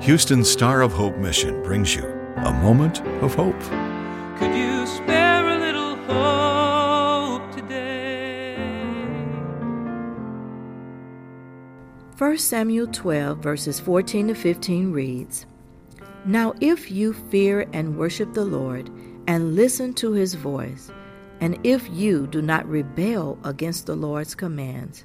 Houston Star of Hope Mission brings you a moment of hope. Could you spare a little hope today? 1 Samuel 12, verses 14 to 15 reads Now if you fear and worship the Lord, and listen to his voice, and if you do not rebel against the Lord's commands,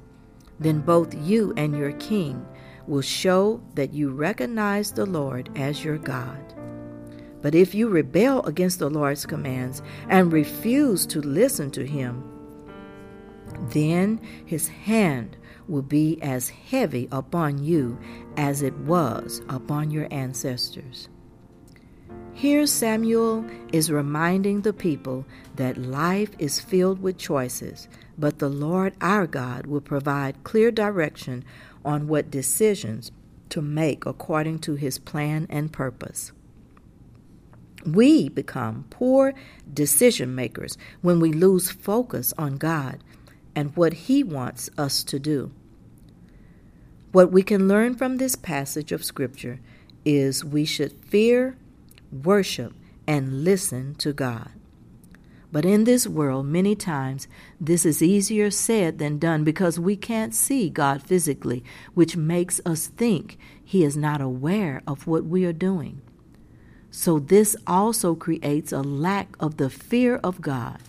then both you and your king will show that you recognize the Lord as your God. But if you rebel against the Lord's commands and refuse to listen to him, then his hand will be as heavy upon you as it was upon your ancestors. Here, Samuel is reminding the people that life is filled with choices, but the Lord our God will provide clear direction on what decisions to make according to his plan and purpose. We become poor decision makers when we lose focus on God and what He wants us to do. What we can learn from this passage of Scripture is we should fear, worship, and listen to God. But in this world, many times, this is easier said than done because we can't see God physically, which makes us think He is not aware of what we are doing. So, this also creates a lack of the fear of God.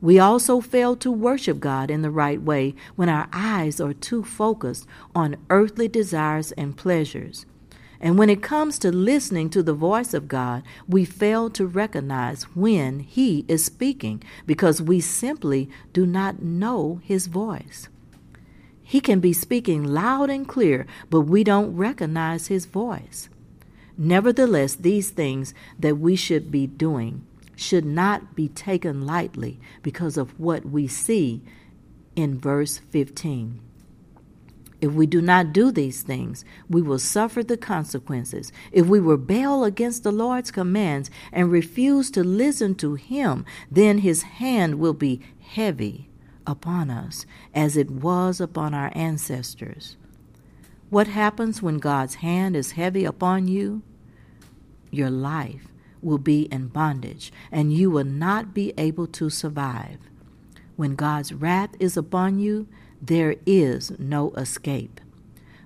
We also fail to worship God in the right way when our eyes are too focused on earthly desires and pleasures. And when it comes to listening to the voice of God, we fail to recognize when He is speaking because we simply do not know His voice. He can be speaking loud and clear, but we don't recognize His voice. Nevertheless, these things that we should be doing should not be taken lightly because of what we see in verse 15. If we do not do these things, we will suffer the consequences. If we rebel against the Lord's commands and refuse to listen to Him, then His hand will be heavy upon us, as it was upon our ancestors. What happens when God's hand is heavy upon you? Your life will be in bondage, and you will not be able to survive. When God's wrath is upon you, there is no escape.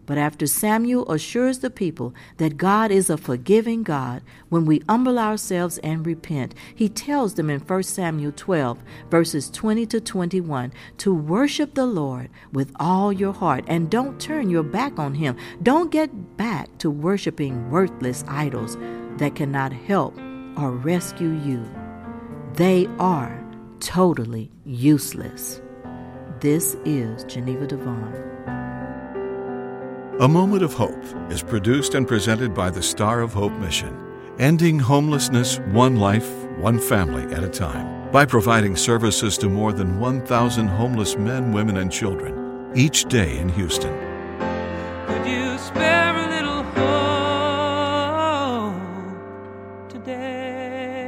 But after Samuel assures the people that God is a forgiving God, when we humble ourselves and repent, he tells them in 1 Samuel 12, verses 20 to 21, to worship the Lord with all your heart and don't turn your back on him. Don't get back to worshiping worthless idols that cannot help or rescue you. They are totally useless. This is Geneva Devon. A Moment of Hope is produced and presented by the Star of Hope Mission, ending homelessness one life, one family at a time, by providing services to more than 1,000 homeless men, women, and children each day in Houston. Could you spare a little hope today?